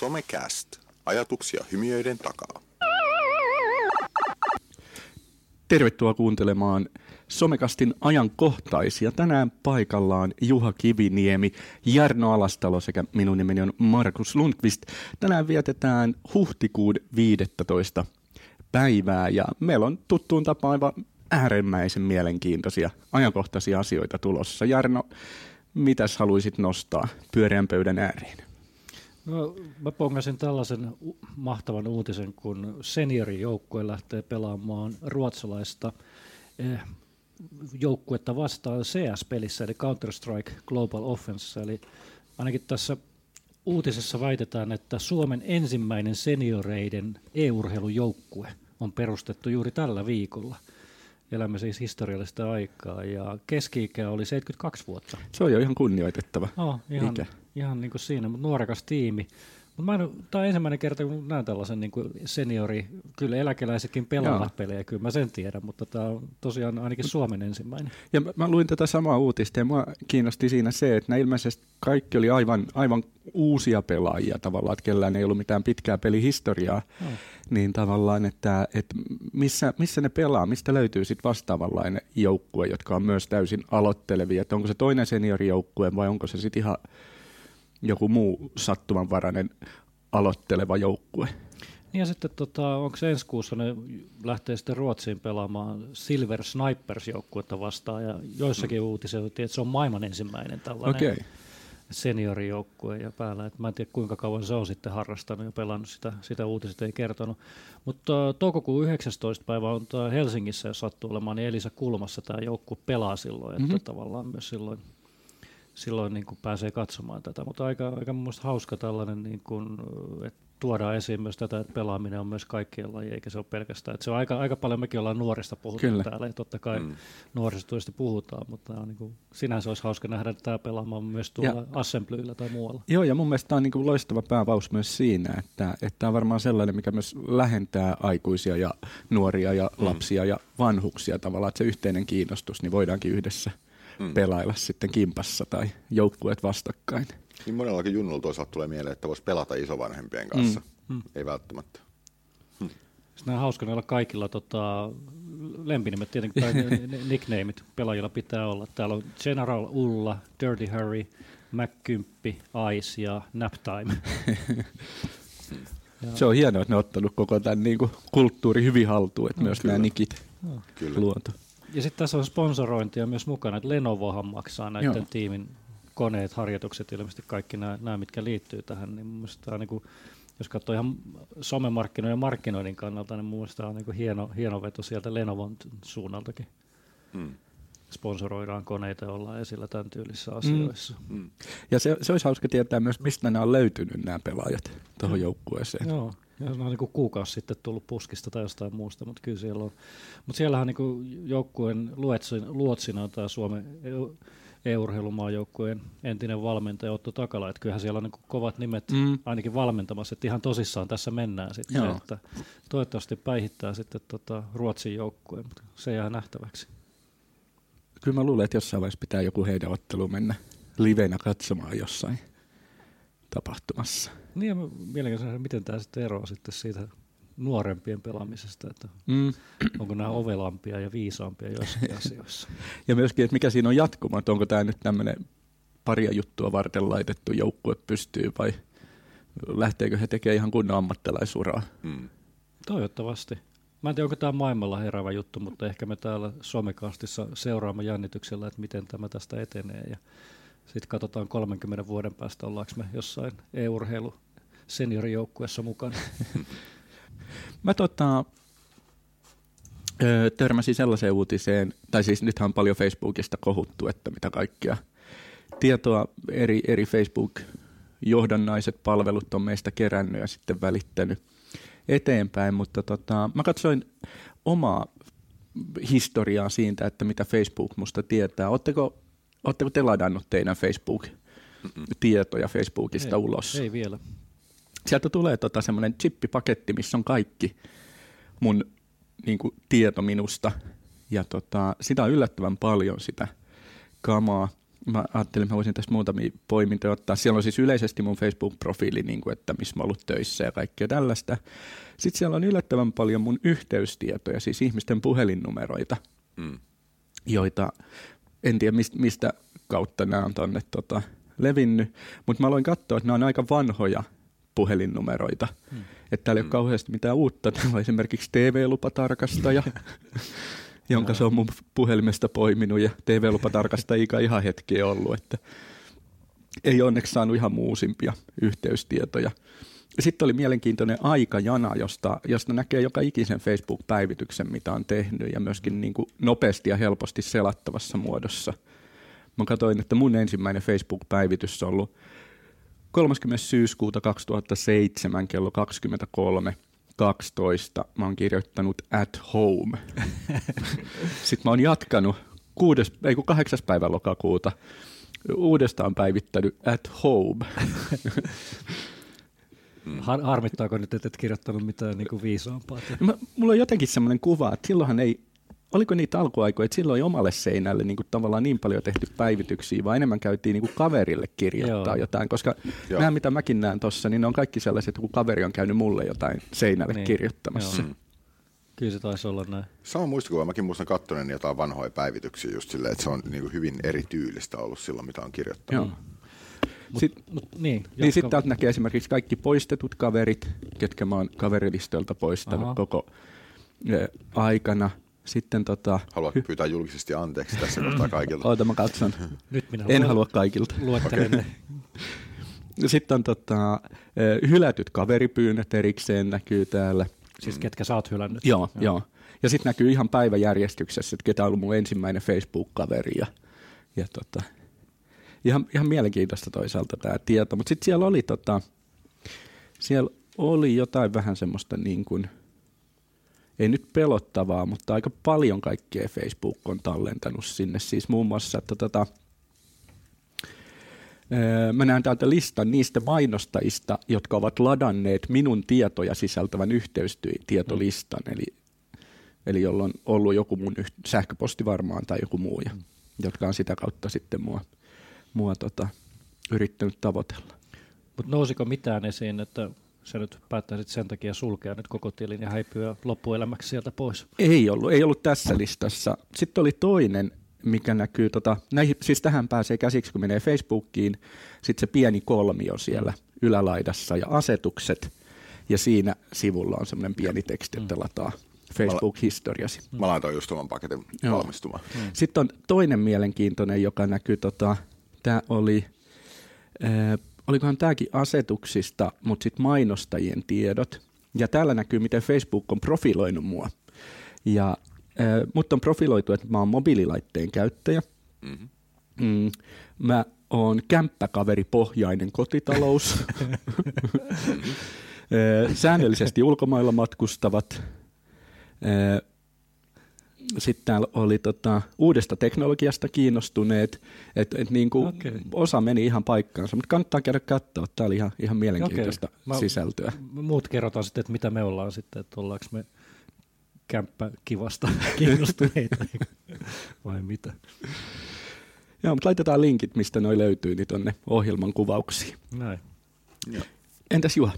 Somecast. Ajatuksia hymiöiden takaa. Tervetuloa kuuntelemaan Somekastin ajankohtaisia. Tänään paikallaan Juha Kiviniemi, Jarno Alastalo sekä minun nimeni on Markus Lundqvist. Tänään vietetään huhtikuun 15. päivää ja meillä on tuttuun tapaan aivan äärimmäisen mielenkiintoisia ajankohtaisia asioita tulossa. Jarno, mitäs haluaisit nostaa pyöreän pöydän ääreen? No, mä pongasin tällaisen mahtavan uutisen, kun seniorijoukkue lähtee pelaamaan ruotsalaista eh, joukkuetta vastaan CS-pelissä, eli Counter-Strike Global Offense. Eli ainakin tässä uutisessa väitetään, että Suomen ensimmäinen senioreiden e-urheilujoukkue on perustettu juuri tällä viikolla. Elämme siis historiallista aikaa ja keski-ikä oli 72 vuotta. Se on jo ihan kunnioitettava oh, ihan, ikä. Ihan niin kuin siinä, mutta nuorekas tiimi. Mä en, tämä on ensimmäinen kerta, kun näen tällaisen niin kuin seniori, kyllä eläkeläisetkin pelaavat pelejä, kyllä mä sen tiedän, mutta tämä on tosiaan ainakin Suomen ensimmäinen. Ja mä, mä luin tätä samaa uutista ja mua kiinnosti siinä se, että nämä ilmeisesti kaikki oli aivan, aivan uusia pelaajia tavallaan, että kellään ei ollut mitään pitkää pelihistoriaa, No. niin tavallaan, että, että missä, missä ne pelaa, mistä löytyy sitten vastaavanlainen joukkue, jotka on myös täysin aloittelevia, että onko se toinen seniorijoukkue vai onko se sitten ihan joku muu sattumanvarainen aloitteleva joukkue. Niin ja sitten tota, onko se ensi kuussa ne lähtee sitten Ruotsiin pelaamaan Silver Snipers joukkuetta vastaan ja joissakin mm. uutisoitiin, että se on maailman ensimmäinen tällainen. Okay. seniorijoukkue ja päällä. Et mä en tiedä kuinka kauan se on sitten harrastanut ja pelannut sitä, sitä uutiset ei kertonut. Mutta toukokuun 19. päivä on Helsingissä, jos sattuu olemaan, niin Elisa Kulmassa tämä joukkue pelaa silloin, että Mhm. mm-hmm. tavallaan myös silloin, silloin niin kuin pääsee katsomaan tätä. Mutta aika, aika mun mielestä hauska tällainen, niin kuin, että tuodaan esiin myös tätä, että pelaaminen on myös kaikkien laji, eikä se ole pelkästään. Että se on aika, aika paljon, mekin ollaan nuorista puhuttu Kyllä. täällä, ja totta kai Mm. mm. nuorisotyöstä puhutaan, mutta on niin kuin, sinänsä olisi hauska nähdä tämä pelaamaan myös tuolla Assemblyllä tai muualla. Joo, ja mun mielestä tämä on niin kuin loistava päävaus myös siinä, että, että tämä on varmaan sellainen, mikä myös lähentää aikuisia ja nuoria ja Mm. lapsia ja vanhuksia tavallaan, että se yhteinen kiinnostus, niin voidaankin yhdessä Mm. pelailla sitten kimpassa tai joukkueet vastakkain. Niin monellakin junnulla toisaalta tulee mieleen, että voisi pelata isovanhempien kanssa. Mm. Mm. Ei välttämättä. Sitten on hauska noilla kaikilla tota, lempinimet tietenkin, tai ni- ni- nicknameit pelaajilla pitää olla. Täällä on General Ulla, Dirty Harry, Mac10, Ice ja Naptime. ja, Se on hienoa, että ne on ottanut koko tämän niin kuin kulttuuri hyvin haltuun, että No, myös kyllä. nämä nikit no. Kyllä. luotu. Ja sitten tässä on sponsorointia myös mukana, että Lenovohan maksaa näiden Joo. tiimin koneet, harjoitukset, ilmeisesti kaikki nämä, nämä mitkä liittyy tähän, niin mun tämä on niin kuin, jos katsoo ihan somemarkkinoiden ja markkinoinnin kannalta, niin mun mielestä tämä on niin kuin hieno, hieno veto sieltä Lenovon suunnaltakin. Mm. sponsoroidaan koneita ja ollaan esillä tämän tyylisissä asioissa. Mm. Ja se, se olisi hauska tietää myös, mistä nämä on löytynyt nämä pelaajat tuohon Mm. joukkueeseen. Joo, ja se on niin kuin kuukausi sitten tullut puskista tai jostain muusta, mutta kyllä siellä on. Mutta siellähän niin kuin joukkueen luotsin, luotsina on tämä Suomen EU- e-urheilumaajoukkueen entinen valmentaja Otto Takala, että kyllähän siellä on niin kovat nimet Mm. ainakin valmentamassa, että ihan tosissaan tässä mennään sitten, Joo. että toivottavasti päihittää sitten tota Ruotsin joukkueen, mutta se jää nähtäväksi. Kyllä mä luulen, että jossain vaiheessa pitää joku heidän ottelu mennä livenä katsomaan jossain tapahtumassa. Niin ja mielenkiintoista, miten tämä sitten eroaa sitten siitä nuorempien pelaamisesta, että Mm. onko nämä ovelampia ja viisaampia joissakin asioissa. Ja myöskin, että mikä siinä on jatkuma, että onko tämä nyt tämmöinen paria juttua varten laitettu joukkue pystyy vai lähteekö he tekemään ihan kunnon ammattilaisuraa. Mm. Toivottavasti. Mä en tiedä, onko tämä maailmalla heräävä juttu, mutta ehkä me täällä Somekastissa seuraamme jännityksellä, että miten tämä tästä etenee. Ja sitten katsotaan 30 vuoden päästä, ollaanko me jossain e-urheilu seniorijoukkueessa mukana. Mä tota, törmäsin sellaiseen uutiseen, tai siis nythän on paljon Facebookista kohuttu, että mitä kaikkia tietoa eri, eri Facebook-johdannaiset palvelut on meistä kerännyt ja sitten välittänyt eteenpäin, mutta tota, mä katsoin omaa historiaa siitä, että mitä Facebook musta tietää. Oletteko, oletteko te ladannut teidän Facebook-tietoja Facebookista ei, ulos? Ei vielä. sieltä tulee tota semmoinen chippipaketti, missä on kaikki mun niin kuin, tieto minusta. Ja tota, sitä on yllättävän paljon sitä kamaa. mä ajattelin, että mä voisin tässä muutamia poimintoja ottaa. Siellä on siis yleisesti mun Facebook-profiili, niin kuin, että missä mä ollut töissä ja kaikkea tällaista. Sitten siellä on yllättävän paljon mun yhteystietoja, siis ihmisten puhelinnumeroita, mm. joita en tiedä mistä, mistä kautta nämä on tonne tota, levinnyt, mutta mä aloin katsoa, että nämä on aika vanhoja puhelinnumeroita. Hmm. Että täällä ei mm. ole kauheasti mitään uutta. Täällä on esimerkiksi TV-lupatarkastaja, jonka se on mun puhelimesta poiminut, ja TV-lupatarkastajia ihan hetki ollut, että ei onneksi saanut ihan muusimpia yhteystietoja. Sitten oli mielenkiintoinen aikajana, josta, josta näkee joka ikisen Facebook-päivityksen, mitä on tehnyt, ja myöskin niin kuin nopeasti ja helposti selattavassa muodossa. Mä katsoin, että mun ensimmäinen Facebook-päivitys on ollut 30. syyskuuta 2007 kello 23 12 mä oon kirjoittanut at home. Sitten mä oon jatkanut kuudes, ei kun kahdeksas päivä lokakuuta uudestaan päivittänyt at home. Har- harmittaako nyt, että et kirjoittanut mitään niin kuin viisaampaa? Mä, mulla on jotenkin semmoinen kuva, että silloinhan ei oliko niitä alkuaikoja, että silloin omalle seinälle niin kuin tavallaan niin paljon tehty päivityksiä, vaan enemmän käytiin niin kuin kaverille kirjoittaa Joo. jotain, koska Joo. nämä, mitä mäkin näen tuossa, niin ne on kaikki sellaiset, kun kaveri on käynyt mulle jotain seinälle niin. kirjoittamassa. Joo. Mm. Kyllä se taisi olla näin. Sama muistikuva. Mäkin muistan kattoneen jotain vanhoja päivityksiä just silleen, että se on niin kuin hyvin erityylistä ollut silloin, mitä on kirjoittanut. Joo. Mut, sitten mut, niin, niin sit täältä näkee esimerkiksi kaikki poistetut kaverit, ketkä mä oon kaverilistoilta poistanut Aha. koko eh, aikana. Sitten tota... Haluat hy- pyytää julkisesti anteeksi tässä kohtaa kaikilta? Oota, mä katson. Nyt minä en halua kaikilta. Luettelen okay. Sitten on tota, hylätyt kaveripyynnöt erikseen näkyy täällä. Siis ketkä sä oot hylännyt? Joo, joo. joo. Ja sitten näkyy ihan päiväjärjestyksessä, että ketä on ollut mun ensimmäinen Facebook-kaveri. Ja, ja tota, ihan, ihan mielenkiintoista toisaalta tämä tieto. Mutta sitten siellä oli, tota, siellä oli jotain vähän semmoista niin kuin – ei nyt pelottavaa, mutta aika paljon kaikkea Facebook on tallentanut sinne. Siis muun muassa, että tota, Mä näen täältä listan niistä mainostajista, jotka ovat ladanneet minun tietoja sisältävän yhteystietolistan, eli, eli jolla on ollut joku mun sähköposti varmaan tai joku muu, ja, jotka on sitä kautta sitten mua, mua tota, yrittänyt tavoitella. Mutta nousiko mitään esiin, että sä nyt päättäisit sen takia sulkea nyt koko tilin ja häipyä loppuelämäksi sieltä pois? Ei ollut, ei ollut tässä listassa. Sitten oli toinen, mikä näkyy, tota, näihin, siis tähän pääsee käsiksi, kun menee Facebookiin, sitten se pieni kolmio siellä ylälaidassa ja asetukset, ja siinä sivulla on semmoinen pieni teksti, että mm. lataa Facebook-historiasi. Mä laitoin just oman paketin Joo. valmistumaan. Mm. Sitten on toinen mielenkiintoinen, joka näkyy, tota, tämä oli olikohan tämäkin asetuksista, mutta sitten mainostajien tiedot. Ja täällä näkyy, miten Facebook on profiloinut mua. Ja äh, mut on profiloitu, että mä oon mobiililaitteen käyttäjä. Mm-hmm. Mm, mä oon kämppäkaveripohjainen kotitalous. Säännöllisesti ulkomailla matkustavat sitten täällä oli tota, uudesta teknologiasta kiinnostuneet, että et niinku okay. osa meni ihan paikkaansa, mutta kannattaa käydä katsoa, tämä oli ihan, ihan mielenkiintoista okay. Mä, sisältöä. Muut kerrotaan sitten, että mitä me ollaan sitten, että ollaanko me kämppä kivasta kiinnostuneita vai mitä. Joo, mutta laitetaan linkit, mistä noi löytyy, niin tuonne ohjelman kuvauksiin. Näin. Joo. Entäs Juha?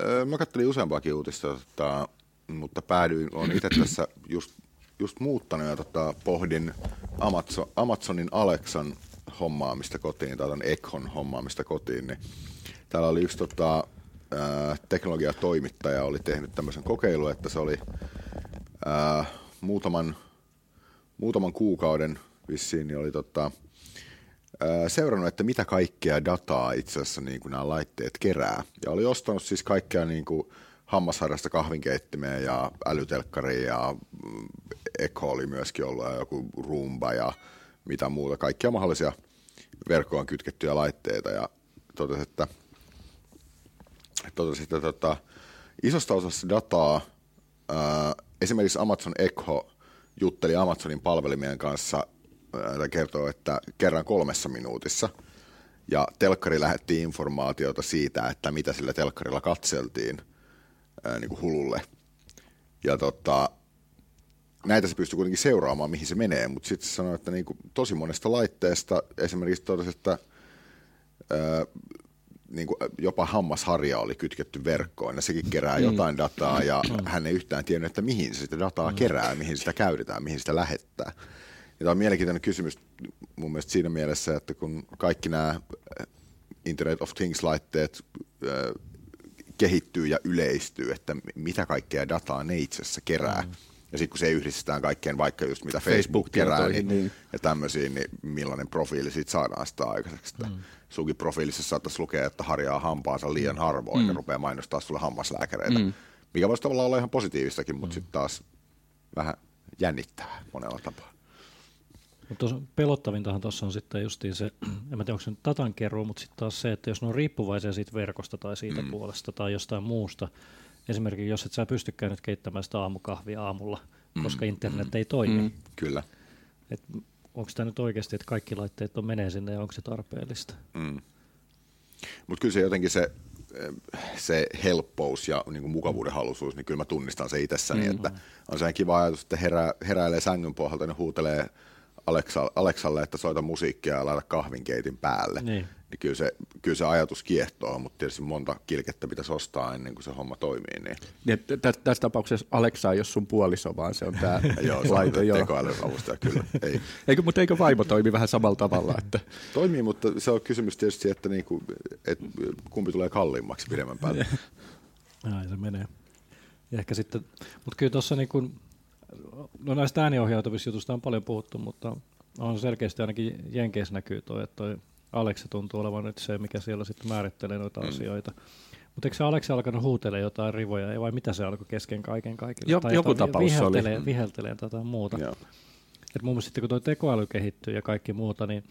Öö, mä katselin useampaakin uutista, tota, mutta päädyin, on itse tässä just just muuttanut ja tota, pohdin Amazon, Amazonin Alexan hommaamista kotiin, tai tämän Ekhon hommaamista kotiin, niin täällä oli yksi tota, ää, teknologiatoimittaja oli tehnyt tämmöisen kokeilun, että se oli ää, muutaman, muutaman kuukauden vissiin, niin oli tota, ää, seurannut, että mitä kaikkea dataa itse asiassa niin kuin nämä laitteet kerää. Ja oli ostanut siis kaikkea niin kuin, hammasharjasta kahvinkeittimeen ja älytelkkari ja mm, Echo oli myöskin ollut ja joku Roomba ja mitä muuta, kaikkia mahdollisia verkkoon kytkettyjä laitteita ja totesi, että, totesi, että tota, isosta osasta dataa ää, esimerkiksi Amazon Echo jutteli Amazonin palvelimien kanssa ää, kertoo, että kerran kolmessa minuutissa. Ja telkkari lähetti informaatiota siitä, että mitä sillä telkkarilla katseltiin – ää, niin kuin hululle. Ja tota, näitä se pystyy kuitenkin seuraamaan, mihin se menee, mutta sitten se sanoo, että niin kuin tosi monesta laitteesta esimerkiksi totesi, että ää, niin kuin jopa hammasharja oli kytketty verkkoon ja sekin kerää mm. jotain dataa ja mm. hän ei yhtään tiennyt, että mihin se sitä dataa mm. kerää, mihin sitä käytetään, mihin sitä lähettää. Ja tämä on mielenkiintoinen kysymys mun mielestä siinä mielessä, että kun kaikki nämä Internet of Things-laitteet kehittyy ja yleistyy, että mitä kaikkea dataa ne itse asiassa kerää. Mm. Ja sitten kun se yhdistetään kaikkeen, vaikka just mitä Facebook, Facebook kerää niin, niin. ja tämmöisiin, niin millainen profiili siitä saadaan sitä aikaiseksi. Mm. Sunkin profiilissa saattaisi lukea, että harjaa hampaansa liian harvoin mm. ja rupeaa mainostaa sulle hammaslääkäreitä, mm. mikä voisi tavallaan olla ihan positiivistakin, mutta mm. sitten taas vähän jännittävää monella tapaa. Mutta pelottavintahan tuossa on sitten justiin se, en mä tiedä onko se nyt datankeruu, mutta sitten taas se, että jos ne on riippuvaisia siitä verkosta tai siitä mm. puolesta tai jostain muusta, esimerkiksi jos et sä pystykään nyt keittämään sitä aamukahvia aamulla, mm. koska internet mm. ei toimi. Mm. Kyllä. Et onko tämä nyt oikeasti, että kaikki laitteet on menee sinne ja onko se tarpeellista? Mm. Mutta kyllä se jotenkin se, se helppous ja niin kuin mukavuuden halusuus, niin kyllä mä tunnistan se itsessäni, mm. että on se kiva ajatus, että herää, heräilee sängyn pohjalta ja huutelee Alexa, Alexalle, että soita musiikkia ja laita kahvinkeitin päälle. Niin. niin kyllä, se, kyllä se ajatus kiehtoo, mutta tietysti monta kilkettä pitäisi ostaa ennen kuin se homma toimii. Niin. niin tä, tässä tapauksessa Alexa ei ole sun puoliso, vaan se on tämä joo, se laite. Joo, tekoälyavustaja, kyllä. Ei. Eikö, mutta eikö vaimo toimi vähän samalla tavalla? Että... Toimii, mutta se on kysymys tietysti, että niinku, et kumpi tulee kalliimmaksi pidemmän päälle. Näin se menee. Ja ehkä sitten, mutta kyllä tuossa niin kuin no näistä ääniohjautuvista jutuista on paljon puhuttu, mutta on selkeästi ainakin Jenkeissä näkyy toi, että toi Alexa tuntuu olevan nyt se, mikä siellä sitten määrittelee noita mm. asioita. Mutta eikö se Alexa alkanut huutele jotain rivoja, vai mitä se alkoi kesken kaiken kaikille? Jo, tai joku tapaus viheltelee, oli. Viheltelee tätä muuta. Joo. Et mun mielestä sitten kun tuo tekoäly kehittyy ja kaikki muuta, niin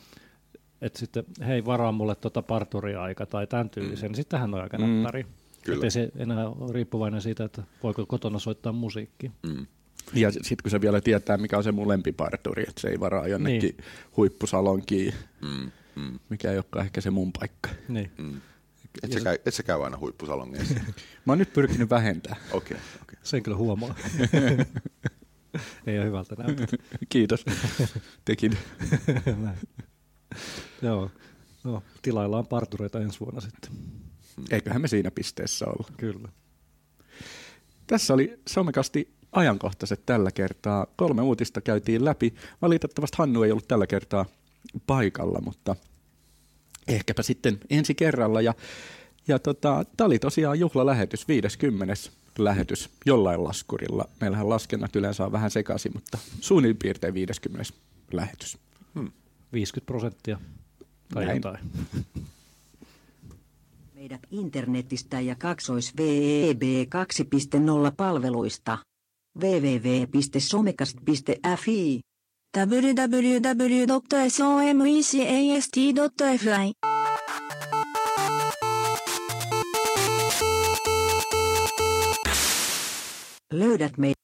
että sitten hei varaa mulle tuota parturiaika tai tämän tyylisen, mm. niin sittenhän on aika mm. näppäri. Kyllä. Että se enää ole riippuvainen siitä, että voiko kotona soittaa musiikkia. Mm. Ja sitten kun se vielä tietää, mikä on se mun lempiparturi, että se ei varaa jonnekin niin. huippusalonkiin, mm, mm. mikä ei olekaan ehkä se mun paikka. Niin. Mm. Et, sä käy, et sä käy aina huippusalongeissa? Mä oon nyt pyrkinyt vähentää. Okei. Okay, okay. Sen kyllä huomaa. ei ole hyvältä näyttää. Kiitos. Tekin. Joo. No, tilaillaan partureita ensi vuonna sitten. Eiköhän me siinä pisteessä olla. Kyllä. Tässä oli somekasti ajankohtaiset tällä kertaa. Kolme uutista käytiin läpi. Valitettavasti Hannu ei ollut tällä kertaa paikalla, mutta ehkäpä sitten ensi kerralla. Ja, ja tota, tämä oli tosiaan juhlalähetys, 50 lähetys jollain laskurilla. Meillähän laskennat yleensä on vähän sekaisin, mutta suunnilleen piirtein 50 lähetys. Hmm. 50 prosenttia tai Näin. jotain. Meidät internetistä ja kaksois VEB 2.0 palveluista www.somecast.fi www.somecast.fi Löydät meidät